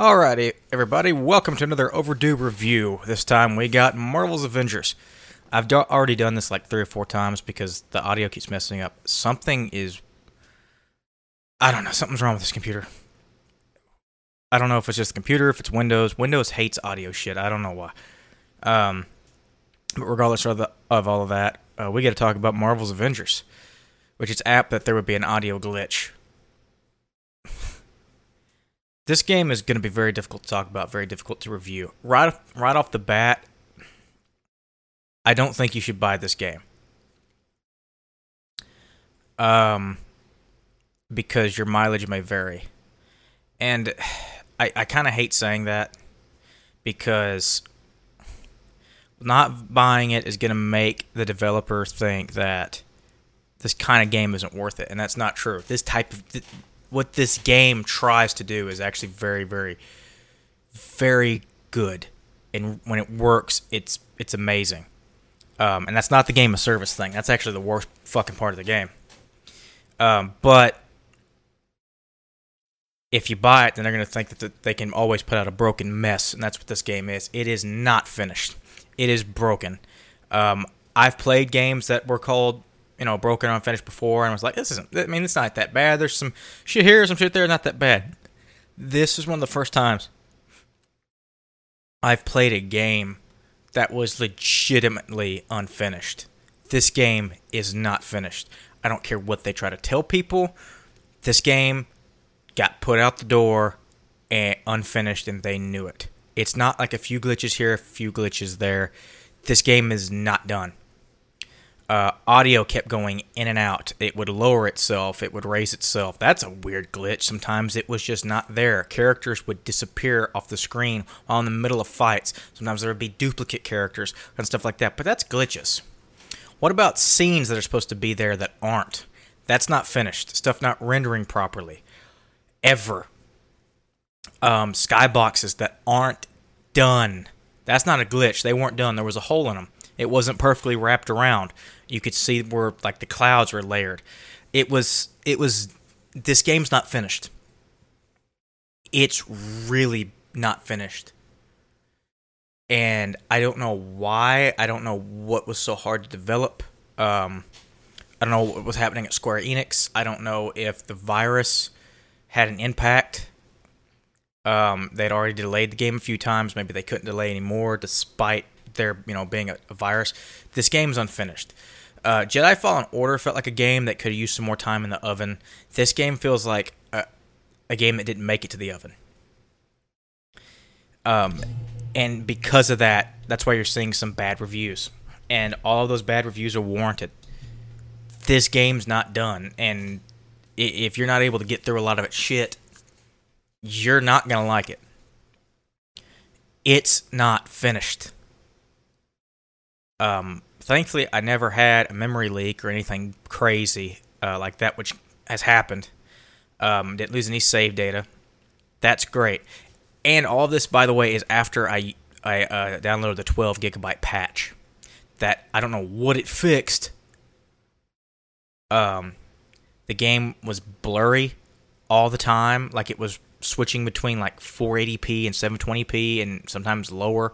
Alrighty, everybody, welcome to another overdue review. This time we got Marvel's Avengers. I've do- already done this like three or four times because the audio keeps messing up. Something is. I don't know, something's wrong with this computer. I don't know if it's just the computer, if it's Windows. Windows hates audio shit. I don't know why. Um, but regardless of, the, of all of that, uh, we got to talk about Marvel's Avengers, which is apt that there would be an audio glitch. This game is going to be very difficult to talk about, very difficult to review. Right, right off the bat, I don't think you should buy this game. Um, because your mileage may vary. And I, I kind of hate saying that because not buying it is going to make the developer think that this kind of game isn't worth it, and that's not true. This type of what this game tries to do is actually very, very, very good, and when it works, it's it's amazing. Um, and that's not the game of service thing. That's actually the worst fucking part of the game. Um, but if you buy it, then they're going to think that they can always put out a broken mess, and that's what this game is. It is not finished. It is broken. Um, I've played games that were called, you know, broken or unfinished before, and was like, this isn't. I mean, it's not that bad. There's some shit here, some shit there, not that bad. This is one of the first times I've played a game that was legitimately unfinished. This game is not finished. I don't care what they try to tell people. This game got put out the door and unfinished and they knew it. It's not like a few glitches here, a few glitches there. This game is not done. Uh, audio kept going in and out. It would lower itself, it would raise itself. That's a weird glitch. Sometimes it was just not there. Characters would disappear off the screen while in the middle of fights. Sometimes there would be duplicate characters and stuff like that. But that's glitches. What about scenes that are supposed to be there that aren't? That's not finished. Stuff not rendering properly ever. Um, skyboxes that aren't done. That's not a glitch. They weren't done. There was a hole in them. It wasn't perfectly wrapped around. You could see where like the clouds were layered. It was. It was. This game's not finished. It's really not finished. And I don't know why. I don't know what was so hard to develop. Um, I don't know what was happening at Square Enix. I don't know if the virus had an impact. Um, they'd already delayed the game a few times. Maybe they couldn't delay anymore, despite there, you know, being a, a virus. This game is unfinished. Uh, Jedi Fallen Order felt like a game that could used some more time in the oven. This game feels like a, a game that didn't make it to the oven. Um, and because of that, that's why you're seeing some bad reviews. And all of those bad reviews are warranted. This game's not done, and if you're not able to get through a lot of its shit, you're not gonna like it. It's not finished. Um, thankfully, I never had a memory leak or anything crazy uh, like that, which has happened. Um, didn't lose any save data. That's great. And all this, by the way, is after I I uh, downloaded the 12 gigabyte patch. That I don't know what it fixed. Um, the game was blurry all the time, like it was switching between like 480p and 720p, and sometimes lower.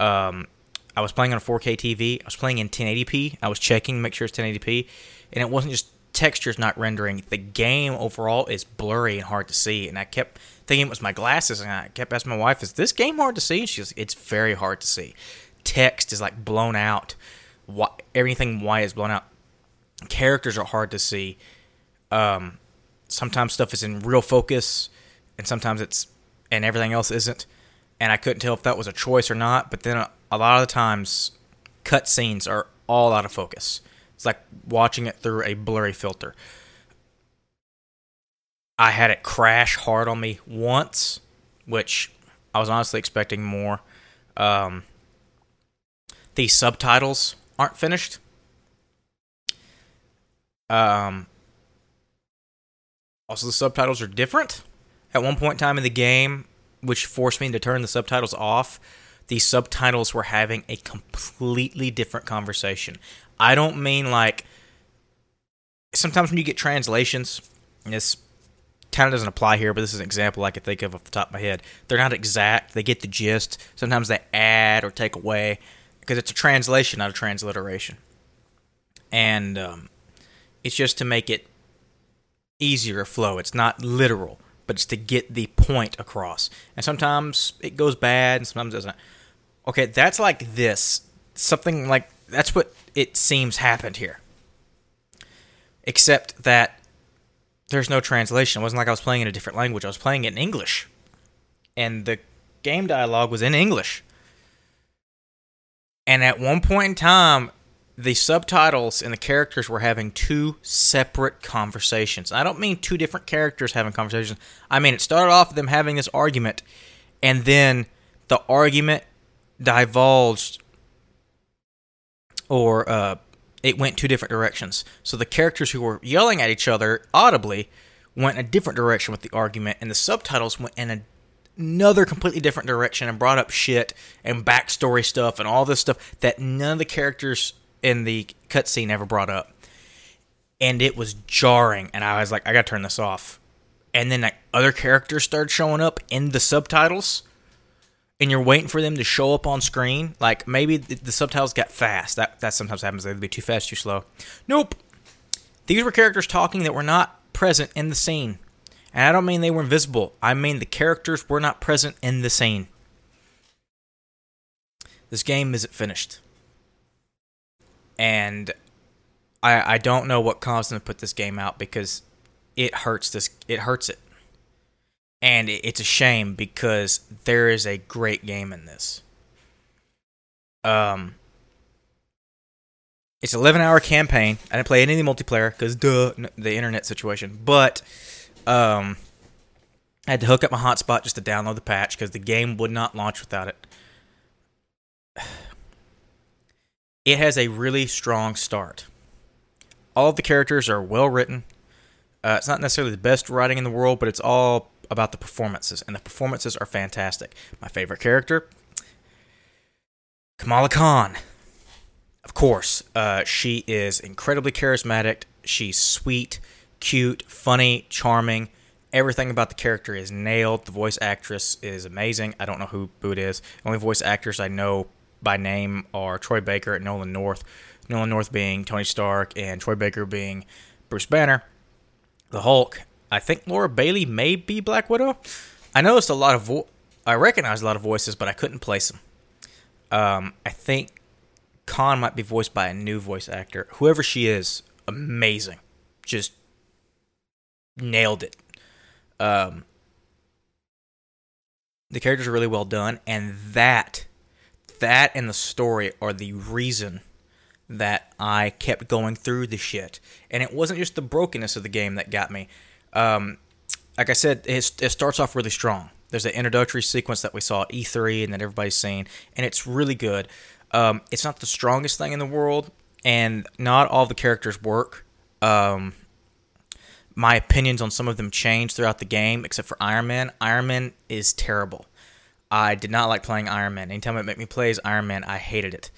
Um, I was playing on a 4K TV. I was playing in 1080p. I was checking, make sure it's 1080p, and it wasn't just textures not rendering. The game overall is blurry and hard to see. And I kept thinking it was my glasses, and I kept asking my wife, "Is this game hard to see?" And she's, "It's very hard to see. Text is like blown out. What everything white is blown out. Characters are hard to see. Um, sometimes stuff is in real focus, and sometimes it's and everything else isn't. And I couldn't tell if that was a choice or not. But then a, a lot of the times, cutscenes are all out of focus. It's like watching it through a blurry filter. I had it crash hard on me once, which I was honestly expecting more. Um, the subtitles aren't finished. Um, also, the subtitles are different. At one point in time in the game, which forced me to turn the subtitles off, the subtitles were having a completely different conversation. I don't mean like sometimes when you get translations, this kind of doesn't apply here, but this is an example I could think of off the top of my head. They're not exact. They get the gist. Sometimes they add or take away because it's a translation, not a transliteration. And um, it's just to make it easier flow. It's not literal, but it's to get the point across. And sometimes it goes bad, and sometimes it doesn't. Okay, that's like this. Something like that's what it seems happened here. Except that there's no translation. It wasn't like I was playing in a different language. I was playing it in English. And the game dialogue was in English. And at one point in time, the subtitles and the characters were having two separate conversations. I don't mean two different characters having conversations. I mean, it started off with them having this argument, and then the argument divulged or uh, it went two different directions. So the characters who were yelling at each other audibly went a different direction with the argument, and the subtitles went in a, another completely different direction and brought up shit and backstory stuff and all this stuff that none of the characters in the cutscene ever brought up. And it was jarring, and I was like, I gotta turn this off. And then like other characters started showing up in the subtitles and you're waiting for them to show up on screen, like maybe the, the subtitles got fast. That that sometimes happens. They'd be too fast, too slow. Nope. These were characters talking that were not present in the scene. And I don't mean they were invisible. I mean the characters were not present in the scene. This game isn't finished. And I I don't know what caused them to put this game out because it hurts this it hurts it and it's a shame because there is a great game in this. Um, it's an 11 hour campaign. I didn't play any of the multiplayer because duh, the internet situation. But um, I had to hook up my hotspot just to download the patch because the game would not launch without it. It has a really strong start. All of the characters are well written. Uh, it's not necessarily the best writing in the world, but it's all about the performances, and the performances are fantastic. My favorite character, Kamala Khan. Of course, uh, she is incredibly charismatic. She's sweet, cute, funny, charming. Everything about the character is nailed. The voice actress is amazing. I don't know who, who it is. The only voice actors I know by name are Troy Baker and Nolan North. Nolan North being Tony Stark and Troy Baker being Bruce Banner, the Hulk. I think Laura Bailey may be Black Widow. I noticed a lot of vo- I recognized a lot of voices, but I couldn't place them. Um, I think Khan might be voiced by a new voice actor. Whoever she is, amazing. Just nailed it. Um, the characters are really well done, and that, that and the story are the reason that I kept going through the shit. And it wasn't just the brokenness of the game that got me. Um, like I said, it, it starts off really strong. There's an introductory sequence that we saw at E3 and that everybody's seen, and it's really good. Um, it's not the strongest thing in the world, and not all the characters work. Um, my opinions on some of them change throughout the game, except for Iron Man. Iron Man is terrible. I did not like playing Iron Man. Anytime it made me play as Iron Man, I hated it.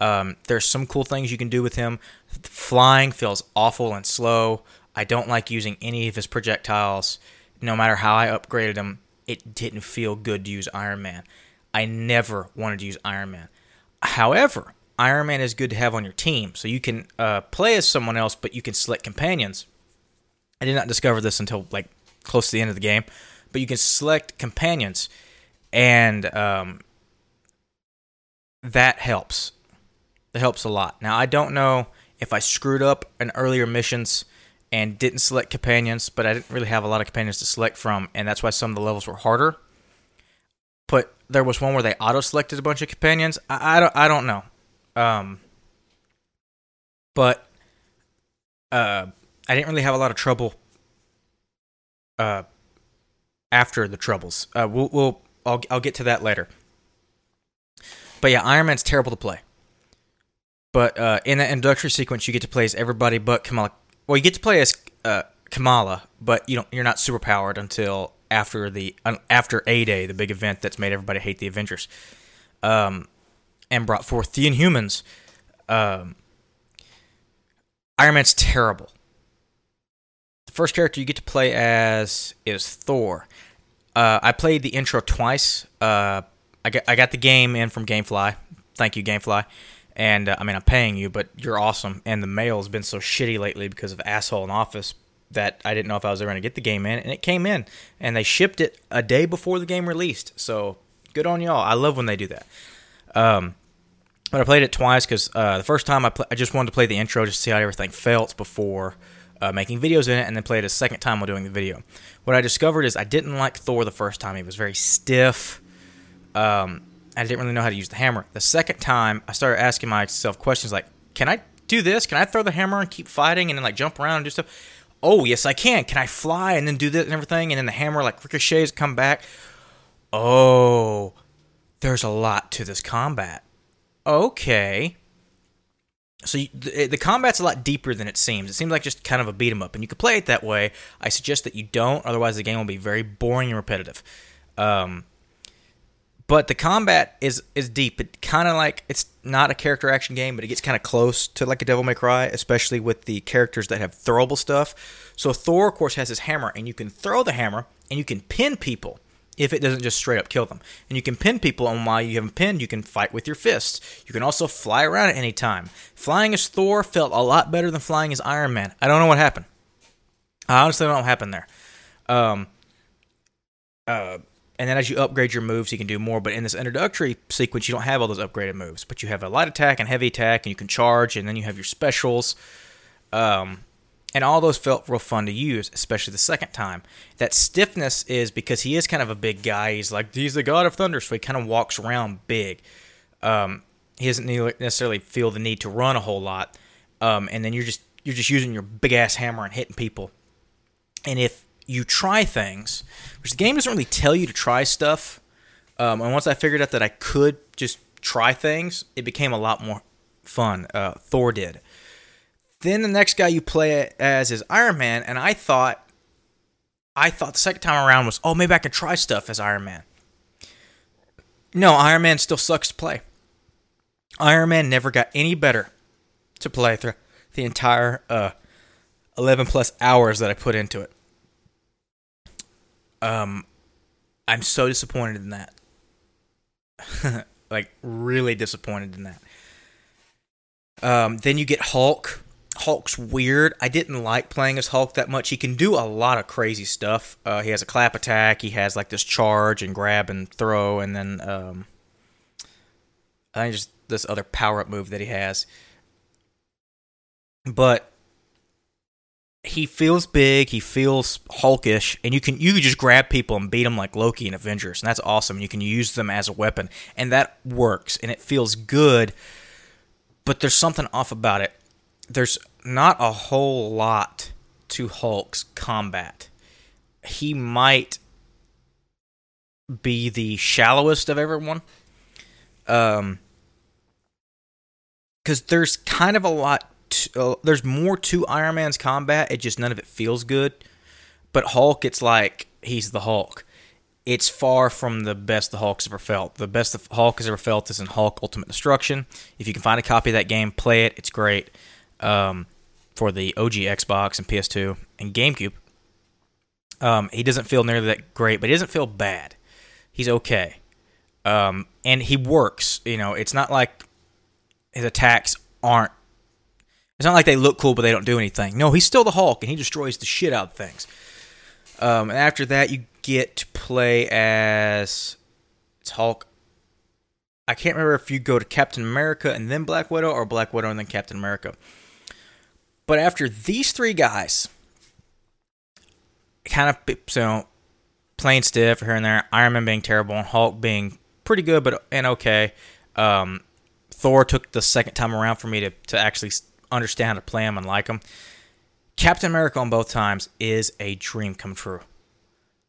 Um, there's some cool things you can do with him. Flying feels awful and slow. I don't like using any of his projectiles. No matter how I upgraded them, it didn't feel good to use Iron Man. I never wanted to use Iron Man. However, Iron Man is good to have on your team, so you can uh, play as someone else, but you can select companions. I did not discover this until like close to the end of the game, but you can select companions, and um, that helps. That helps a lot. Now I don't know if I screwed up in earlier missions and didn't select companions, but I didn't really have a lot of companions to select from, and that's why some of the levels were harder. But there was one where they auto selected a bunch of companions. I, I don't I don't know. Um, but uh, I didn't really have a lot of trouble uh, after the troubles. Uh, we'll, we'll I'll, I'll get to that later. But yeah, Iron Man's terrible to play. But uh, in that introductory sequence, you get to play as everybody but Kamala well, you get to play as uh, Kamala, but you don't. You're not super powered until after the after A Day, the big event that's made everybody hate the Avengers, um, and brought forth the Inhumans. Um, Iron Man's terrible. The first character you get to play as is Thor. Uh, I played the intro twice. Uh, I got I got the game in from GameFly. Thank you, GameFly. And uh, I mean, I'm paying you, but you're awesome. And the mail has been so shitty lately because of asshole in office that I didn't know if I was ever to get the game in, and it came in, and they shipped it a day before the game released. So good on y'all. I love when they do that. Um, but I played it twice because uh, the first time I, pl- I just wanted to play the intro just to see how everything felt before uh, making videos in it, and then play it a second time while doing the video. What I discovered is I didn't like Thor the first time. He was very stiff. Um, I didn't really know how to use the hammer. The second time, I started asking myself questions like, "Can I do this? Can I throw the hammer and keep fighting and then like jump around and do stuff?" Oh, yes, I can. Can I fly and then do this and everything? And then the hammer like ricochets, come back. Oh, there's a lot to this combat. Okay. So you, the, the, combat's a lot deeper than it seems. It seems like just kind of a beat 'em up, and you can play it that way. I suggest that you don't, otherwise the game will be very boring and repetitive. Um, but the combat is is deep. It kind of like it's not a character action game, but it gets kind of close to like a Devil May Cry, especially with the characters that have throwable stuff. So Thor, of course, has his hammer, and you can throw the hammer, and you can pin people if it doesn't just straight up kill them. And you can pin people, and while you have them pinned, you can fight with your fists. You can also fly around at any time. Flying as Thor felt a lot better than flying as Iron Man. I don't know what happened. I honestly don't know what happened there. Um, uh, and then as you upgrade your moves, you can do more. But in this introductory sequence, you don't have all those upgraded moves. But you have a light attack and heavy attack, and you can charge, and then you have your specials. Um, and all those felt real fun to use, especially the second time. That stiffness is because he is kind of a big guy. He's like he's the god of thunder, so he kind of walks around big. Um, he doesn't necessarily feel the need to run a whole lot. Um, and then you're just you're just using your big ass hammer and hitting people. And if you try things, which the game doesn't really tell you to try stuff. Um, and once I figured out that I could just try things, it became a lot more fun. Uh, Thor did. Then the next guy you play as is Iron Man, and I thought, I thought the second time around was, oh, maybe I can try stuff as Iron Man. No, Iron Man still sucks to play. Iron Man never got any better to play through the entire uh, 11 plus hours that I put into it. Um, I'm so disappointed in that. like really disappointed in that. Um, then you get Hulk. Hulk's weird. I didn't like playing as Hulk that much. He can do a lot of crazy stuff. Uh, he has a clap attack. He has like this charge and grab and throw, and then um, I think just this other power up move that he has. But he feels big, he feels hulkish, and you can you can just grab people and beat them like Loki and Avengers, and that's awesome. You can use them as a weapon, and that works, and it feels good. But there's something off about it. There's not a whole lot to Hulk's combat. He might be the shallowest of everyone. Um, because there's kind of a lot uh, there's more to Iron Man's combat. It just none of it feels good. But Hulk, it's like he's the Hulk. It's far from the best the Hulk's ever felt. The best the Hulk has ever felt is in Hulk Ultimate Destruction. If you can find a copy of that game, play it. It's great. Um, for the OG Xbox and PS2 and GameCube. Um, he doesn't feel nearly that great, but he doesn't feel bad. He's okay. Um, and he works. You know, it's not like his attacks aren't it's not like they look cool, but they don't do anything. No, he's still the Hulk, and he destroys the shit out of things. Um, and after that, you get to play as it's Hulk. I can't remember if you go to Captain America and then Black Widow, or Black Widow and then Captain America. But after these three guys, kind of so playing stiff here and there, Iron Man being terrible, and Hulk being pretty good but and okay. Um, Thor took the second time around for me to to actually understand how to play him and like him. Captain America on both times is a dream come true.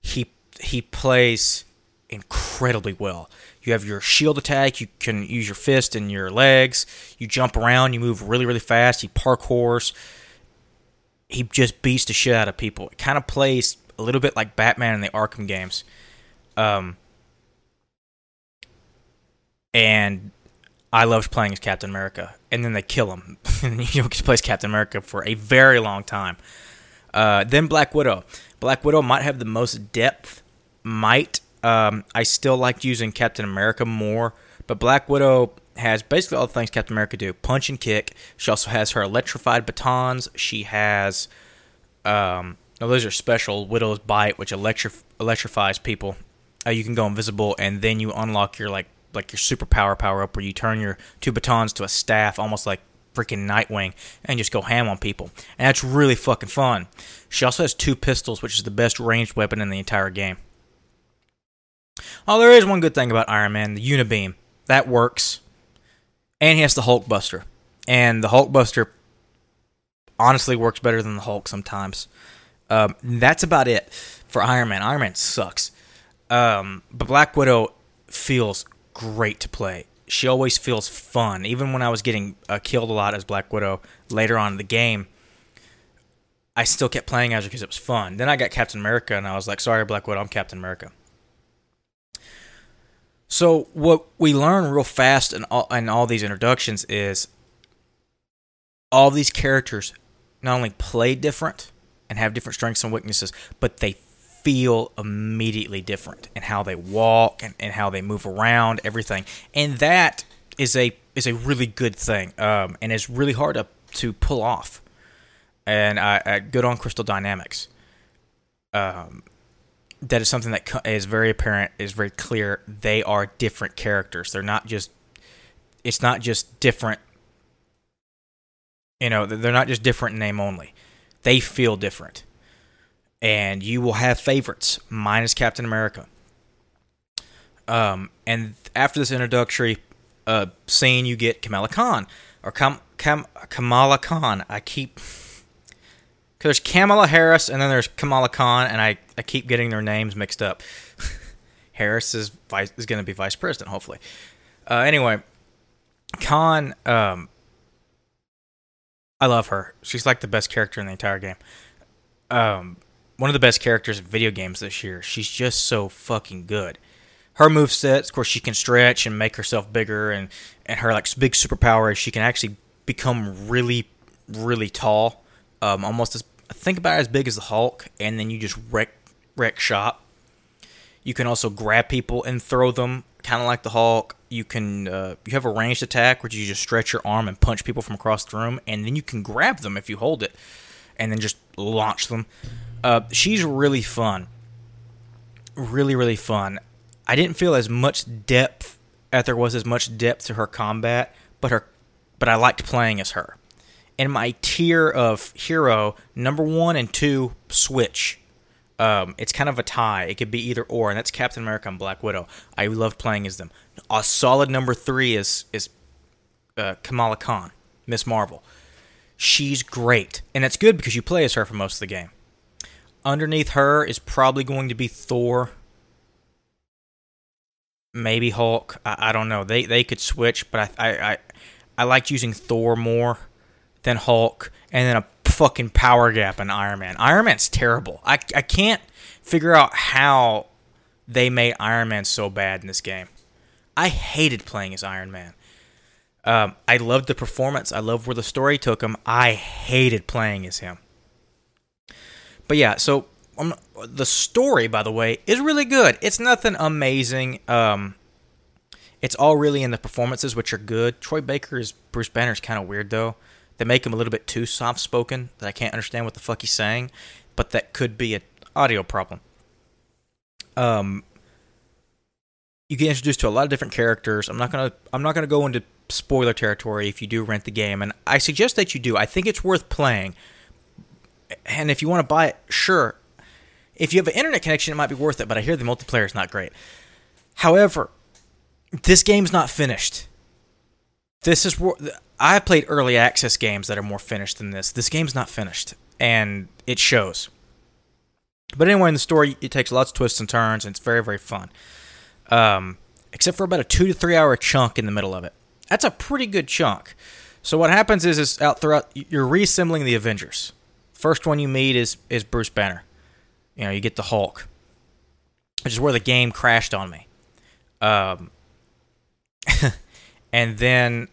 He he plays incredibly well. You have your shield attack, you can use your fist and your legs, you jump around, you move really, really fast, he parkours. He just beats the shit out of people. It kind of plays a little bit like Batman in the Arkham games. Um, and I loved playing as Captain America, and then they kill him, you know, he plays Captain America for a very long time. Uh, then Black Widow. Black Widow might have the most depth. Might. Um, I still liked using Captain America more, but Black Widow has basically all the things Captain America do: punch and kick. She also has her electrified batons. She has, um, those are special. Widow's bite, which electri- electrifies people. Uh, you can go invisible, and then you unlock your like like your superpower power up, where you turn your two batons to a staff, almost like freaking Nightwing, and just go ham on people. And that's really fucking fun. She also has two pistols, which is the best ranged weapon in the entire game. Oh, there is one good thing about Iron Man: the Unibeam. That works and he has the Hulk Buster. and the Hulk Buster honestly works better than the Hulk sometimes. Um, that's about it for Iron Man. Iron Man sucks, um, but Black Widow feels great to play. She always feels fun, even when I was getting uh, killed a lot as Black Widow later on in the game. I still kept playing as her because it was fun. Then I got Captain America, and I was like, "Sorry, Black Widow, I'm Captain America." So what we learn real fast in all, in all these introductions is all these characters not only play different and have different strengths and weaknesses, but they feel immediately different in how they walk and, and how they move around, everything. And that is a is a really good thing, um, and it's really hard to to pull off. And good on Crystal Dynamics. Um, that is something that is very apparent, is very clear. They are different characters. They're not just. It's not just different. You know, they're not just different name only. They feel different, and you will have favorites. Mine is Captain America. Um, and after this introductory uh, scene, you get Kamala Khan or Kam, Kam, Kamala Khan. I keep there's Kamala Harris and then there's Kamala Khan, and I, I keep getting their names mixed up. Harris is vice is going to be vice president, hopefully. Uh, anyway, Khan, um, I love her. She's like the best character in the entire game. Um, one of the best characters in video games this year. She's just so fucking good. Her move sets, of course, she can stretch and make herself bigger, and and her like big superpower is she can actually become really, really tall, um, almost as think about it as big as the Hulk, and then you just wreck wreck shop. You can also grab people and throw them, kind of like the Hulk. You can uh, you have a ranged attack, which you just stretch your arm and punch people from across the room, and then you can grab them if you hold it, and then just launch them. Uh, she's really fun, really really fun. I didn't feel as much depth as there was as much depth to her combat, but her but I liked playing as her in my tier of hero, number one and two switch. Um, it's kind of a tie. It could be either or, and that's Captain America and Black Widow. I love playing as them. A solid number three is is uh, Kamala Khan, Miss Marvel. She's great, and that's good because you play as her for most of the game. Underneath her is probably going to be Thor, maybe Hulk. I, I don't know. They they could switch, but I I I, I liked using Thor more then Hulk, and then a fucking power gap in Iron Man. Iron Man's terrible. I, I can't figure out how they made Iron Man so bad in this game. I hated playing as Iron Man. Um, I loved the performance. I loved where the story took him. I hated playing as him. But yeah, so um, the story, by the way, is really good. It's nothing amazing. Um, it's all really in the performances, which are good. Troy Baker's Bruce Banner is kind of weird though. They make him a little bit too soft spoken that I can't understand what the fuck he's saying, but that could be an audio problem. Um, you get introduced to a lot of different characters. I'm not gonna I'm not gonna go into spoiler territory if you do rent the game, and I suggest that you do. I think it's worth playing, and if you want to buy it, sure. If you have an internet connection, it might be worth it, but I hear the multiplayer is not great. However, this game's not finished. This is I've played early access games that are more finished than this. This game's not finished, and it shows. But anyway, in the story, it takes lots of twists and turns, and it's very, very fun. Um, except for about a two to three hour chunk in the middle of it. That's a pretty good chunk. So what happens is, is out throughout, you're reassembling the Avengers. First one you meet is is Bruce Banner. You know, you get the Hulk, which is where the game crashed on me. Um, and then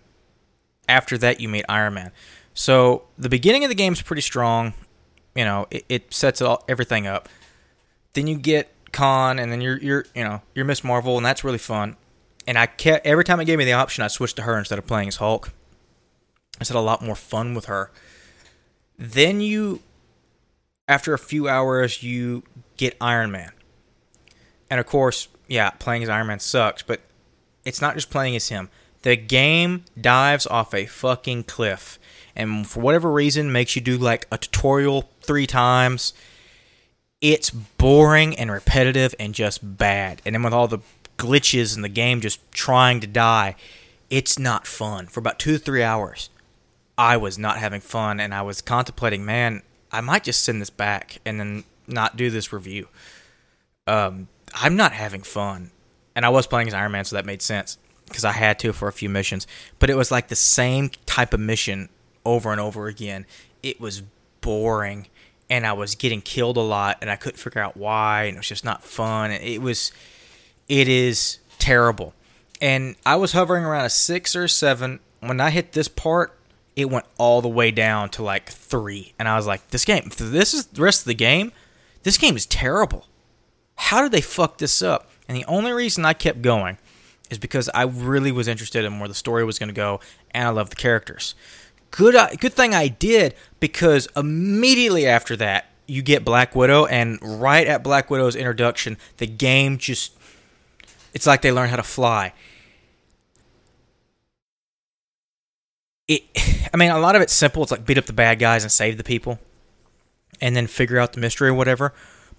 after that you meet Iron Man. So the beginning of the game is pretty strong. You know, it, it sets all everything up. Then you get Khan, and then you're you're you know you're Miss Marvel, and that's really fun. And I kept every time it gave me the option, I switched to her instead of playing as Hulk. I had a lot more fun with her. Then you, after a few hours, you get Iron Man, and of course, yeah, playing as Iron Man sucks, but it's not just playing as him. The game dives off a fucking cliff, and for whatever reason, makes you do like a tutorial three times it's boring and repetitive and just bad. And then with all the glitches in the game just trying to die, it's not fun. For about two to three hours, I was not having fun and I was contemplating, man, I might just send this back and then not do this review. Um, I'm not having fun. And I was playing as Iron Man, so that made sense because I had to for a few missions. But it was like the same type of mission over and over again. It was boring and I was getting killed a lot, and I couldn't figure out why, and it was just not fun. It was, it is terrible. And I was hovering around a six or a seven. When I hit this part, it went all the way down to like three, and I was like, "This game, this is the rest of the game. This game is terrible. How did they fuck this up?" And the only reason I kept going is because I really was interested in where the story was going to go, and I love the characters. Good, uh, good thing I did because immediately after that, you get Black Widow, and right at Black Widow's introduction, the game just. It's like they learn how to fly. It, I mean, a lot of it's simple. It's like beat up the bad guys and save the people, and then figure out the mystery or whatever.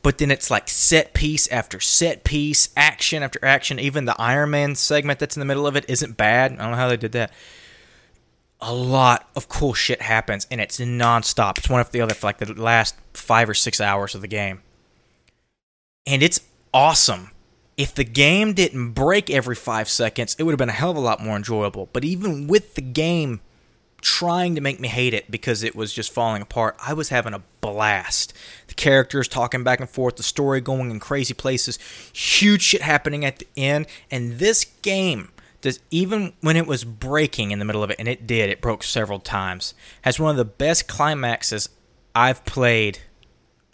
But then it's like set piece after set piece, action after action. Even the Iron Man segment that's in the middle of it isn't bad. I don't know how they did that a lot of cool shit happens and it's nonstop. It's one after the other for like the last five or six hours of the game. And it's awesome. If the game didn't break every five seconds, it would have been a hell of a lot more enjoyable. But even with the game trying to make me hate it because it was just falling apart, I was having a blast. The characters talking back and forth, the story going in crazy places, huge shit happening at the end, and this game does even when it was breaking in the middle of it, and it did, it broke several times, has one of the best climaxes I've played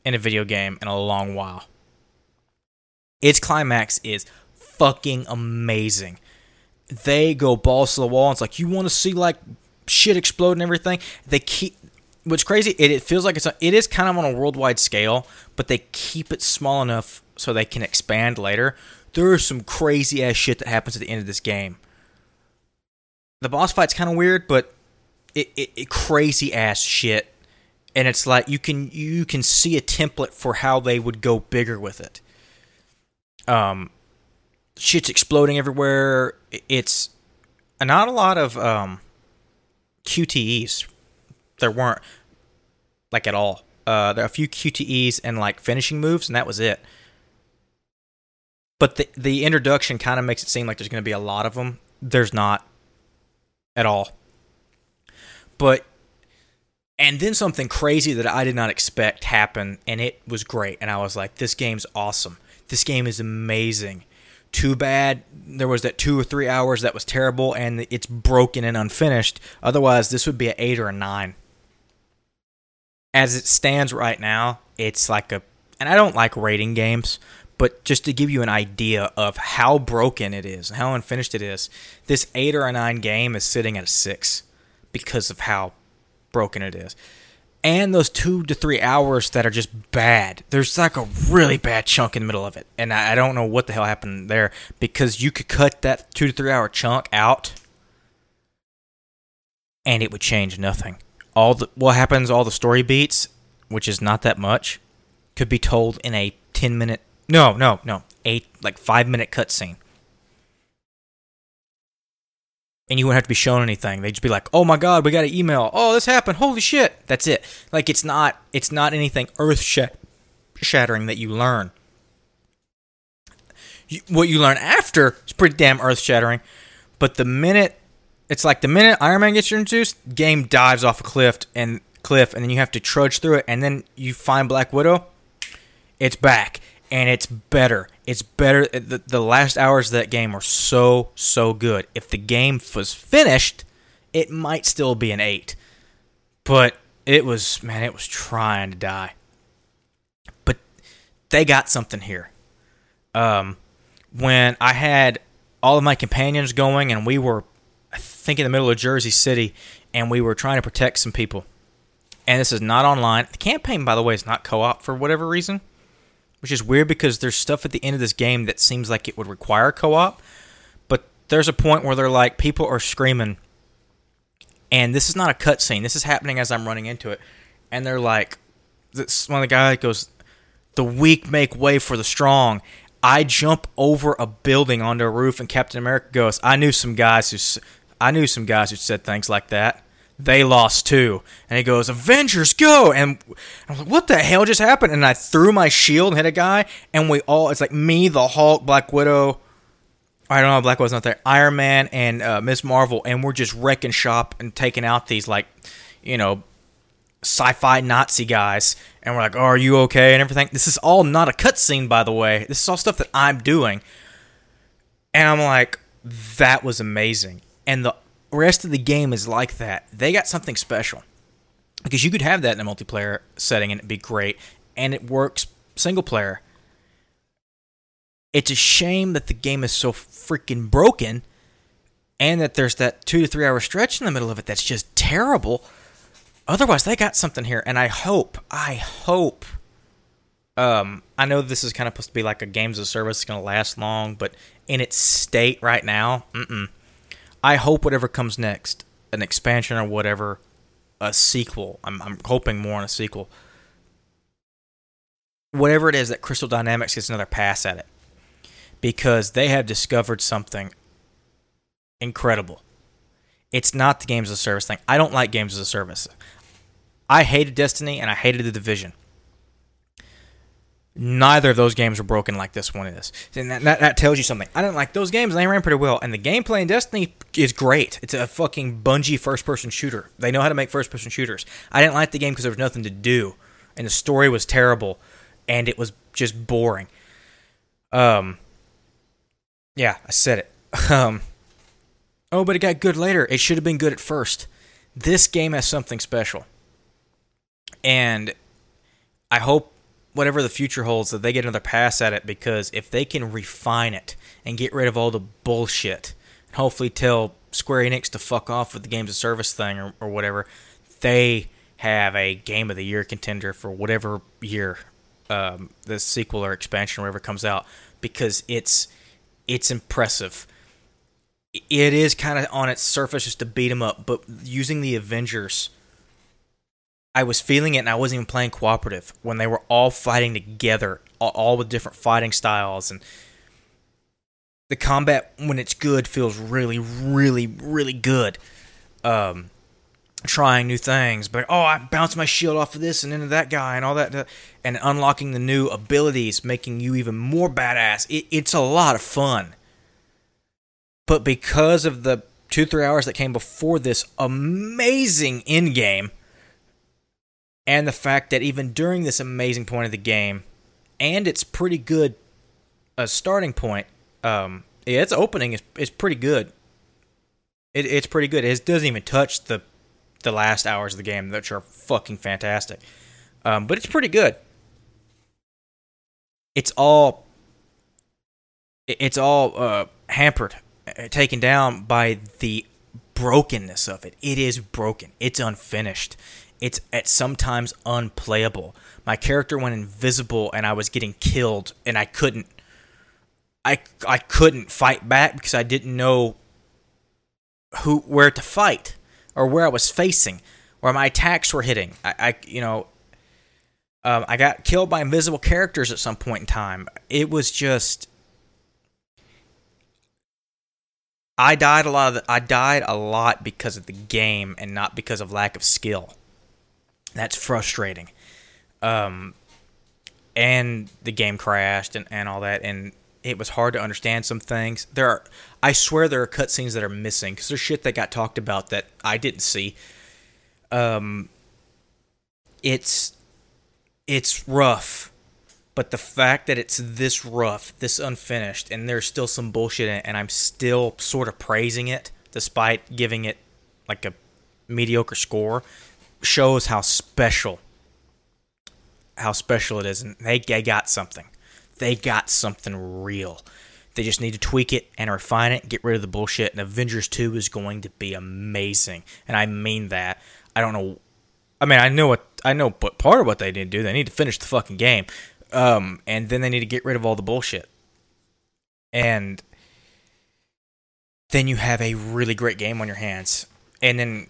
in a video game in a long while. Its climax is fucking amazing. They go balls to the wall. It's like you want to see like shit explode and everything. They keep what's crazy. It, it feels like it's a, it is kind of on a worldwide scale, but they keep it small enough so they can expand later there is some crazy ass shit that happens at the end of this game. The boss fight's kind of weird, but it, it, it crazy ass shit, and it's like you can you can see a template for how they would go bigger with it. Um, shit's exploding everywhere. It's not a lot of um QTEs. There weren't like at all. Uh, there are a few QTEs and like finishing moves, and that was it but the the introduction kind of makes it seem like there's going to be a lot of them. There's not at all. But and then something crazy that I did not expect happened, and it was great. And I was like, "This game's awesome. This game is amazing." Too bad there was that two or three hours that was terrible, and it's broken and unfinished. Otherwise, this would be an eight or a nine. As it stands right now, it's like a, and I don't like rating games, but just to give you an idea of how broken it is, how unfinished it is, this eight or a nine game is sitting at a six because of how broken it is. And those two to three hours that are just bad. There's like a really bad chunk in the middle of it. And I don't know what the hell happened there because you could cut that two to three hour chunk out and it would change nothing. All the what happens, all the story beats, which is not that much, could be told in a 10 minute no, no, no. Eight like five minute cutscene. And you wouldn't have to be shown anything. They'd just be like, "Oh my god, we got an email. Oh, this happened. Holy shit!" That's it. Like it's not it's not anything earth shattering that you learn. What you learn after is pretty damn earth shattering, but the minute it's like the minute Iron Man gets introduced, game dives off a cliff and cliff, and then you have to trudge through it, and then you find Black Widow. It's back, and it's better. It's better. The, the last hours of that game are so, so good. If the game was finished, it might still be an 8. But it was man, it was trying to die. But they got something here. Um, when I had all of my companions going, and we were, I think, in the middle of Jersey City, and we were trying to protect some people. And this is not online. The campaign, by the way, is not co-op for whatever reason, which is weird because there's stuff at the end of this game that seems like it would require co-op. But there's a point where they're like, people are screaming and this is not a cutscene. This is happening as I'm running into it, and they're like, this one of the guys goes, "The weak make way for the strong." I jump over a building onto a roof, and Captain America goes, "I knew some guys who, I knew some guys who said things like that." They lost too, and he goes, "Avengers, go!" And I'm like, "What the hell just happened?" And I threw my shield and hit a guy, and we all—it's like me, the Hulk, Black Widow, I don't know, Black Widow's not there. Iron Man and uh, Ms. Marvel, and we're just wrecking shop and taking out these like, you know, sci-fi Nazi guys, and we're like, oh, "Are you okay?" and everything. This is all not a cutscene, by the way. This is all stuff that I'm doing, and I'm like, "That was amazing." And the rest of the game is like that. They got something special because you could have that in a multiplayer setting and it'd be great, and it works single player it's a shame that the game is so freaking broken and that there's that two to three hour stretch in the middle of it that's just terrible. Otherwise, they got something here, and I hope, I hope. Um, I know this is kind of supposed to be like a games of service, it's going to last long, but in its state right now, mm-mm. I hope whatever comes next, an expansion or whatever, a sequel. I'm, I'm hoping more on a sequel. Whatever it is, that Crystal Dynamics gets another pass at it because they have discovered something incredible. It's not the games as a service thing. I don't like games as a service. I hated Destiny and I hated the Division. Neither of those games are broken like this one is. And that, that, that tells you something. I didn't like those games. They ran pretty well. And the gameplay in Destiny is great. It's a fucking Bungie first person shooter. They know how to make first person shooters. I didn't like the game because there was nothing to do. And the story was terrible. And it was just boring. Um, yeah, I said it. Um, oh, but it got good later. It should have been good at first. This game has something special. And I hope whatever the future holds that they get another pass at it because if they can refine it and get rid of all the bullshit and hopefully tell Square Enix to fuck off with the games of service thing or, or whatever, they have a game of the year contender for whatever year um, the sequel or expansion or whatever comes out because it's it's impressive. It is kind of on its surface just to beat them up, but using the Avengers, I was feeling it, and I wasn't even playing cooperative when they were all fighting together, all, with different fighting styles, and the combat when it's good feels really, really, really good. Um, trying new things, but oh, I bounced my shield off of this and into that guy and all that, and unlocking the new abilities, making you even more badass. It, it's a lot of fun. But because of the two, three hours that came before this amazing end game, and the fact that even during this amazing point of the game, and it's pretty good a starting point, um, yeah, its opening is, is pretty good. It, it's pretty good. It doesn't even touch the the last hours of the game, which are fucking fantastic. Um, but it's pretty good. It's all it's all uh, hampered, uh, taken down by the brokenness of it. It is broken. It's unfinished. It's at sometimes unplayable. My character went invisible, and I was getting killed, and I couldn't. I I couldn't fight back because I didn't know who where to fight or where I was facing, where my attacks were hitting. I, I you know, um, I got killed by invisible characters at some point in time. It was just. I died a lot of the, I died a lot because of the game and not because of lack of skill. That's frustrating. Um, and the game crashed and, and all that and it was hard to understand some things. There are, I swear, there are cutscenes that are missing because there's shit that got talked about that I didn't see. Um, it's, it's rough, but the fact that it's this rough, this unfinished, and there's still some bullshit in it, and I'm still sort of praising it despite giving it like a mediocre score, shows how special how special it is and they, they got something. They got something real. They just need to tweak it and refine it get rid of the bullshit and avengers 2 is going to be amazing. And i mean that. I don't know i mean i know what i know but part of what they need to do. They need to finish the fucking game. Um, and then they need to get rid of all the bullshit. And then you have a really great game on your hands. And then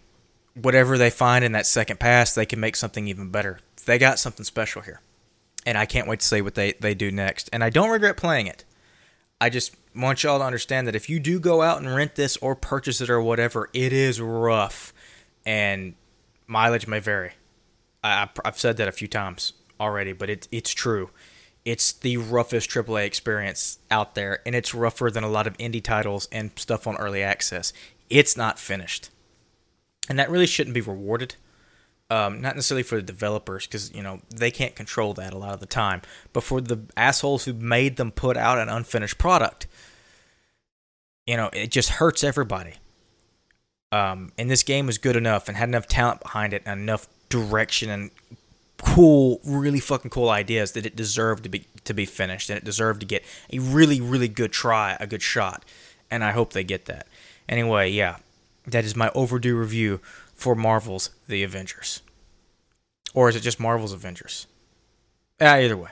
whatever they find in that second pass, they can make something even better. They got something special here. And I can't wait to see what they, they do next. And I don't regret playing it. I just want y'all to understand that if you do go out and rent this or purchase it or whatever, it is rough. And mileage may vary. I, have said that a few times already, but it, it's true. It's the roughest AAA experience out there, and it's rougher than a lot of indie titles and stuff on early access. It's not finished and that really shouldn't be rewarded. Um, not necessarily for the developers because you know they can't control that a lot of the time, but for the assholes who made them put out an unfinished product. You know, it just hurts everybody. Um, and this game was good enough and had enough talent behind it and enough direction and cool, really fucking cool ideas that it deserved to be to be finished and it deserved to get a really, really good try, a good shot. And I hope they get that. Anyway, yeah, that is my overdue review for Marvel's The Avengers. Or is it just Marvel's Avengers? Ah, either way.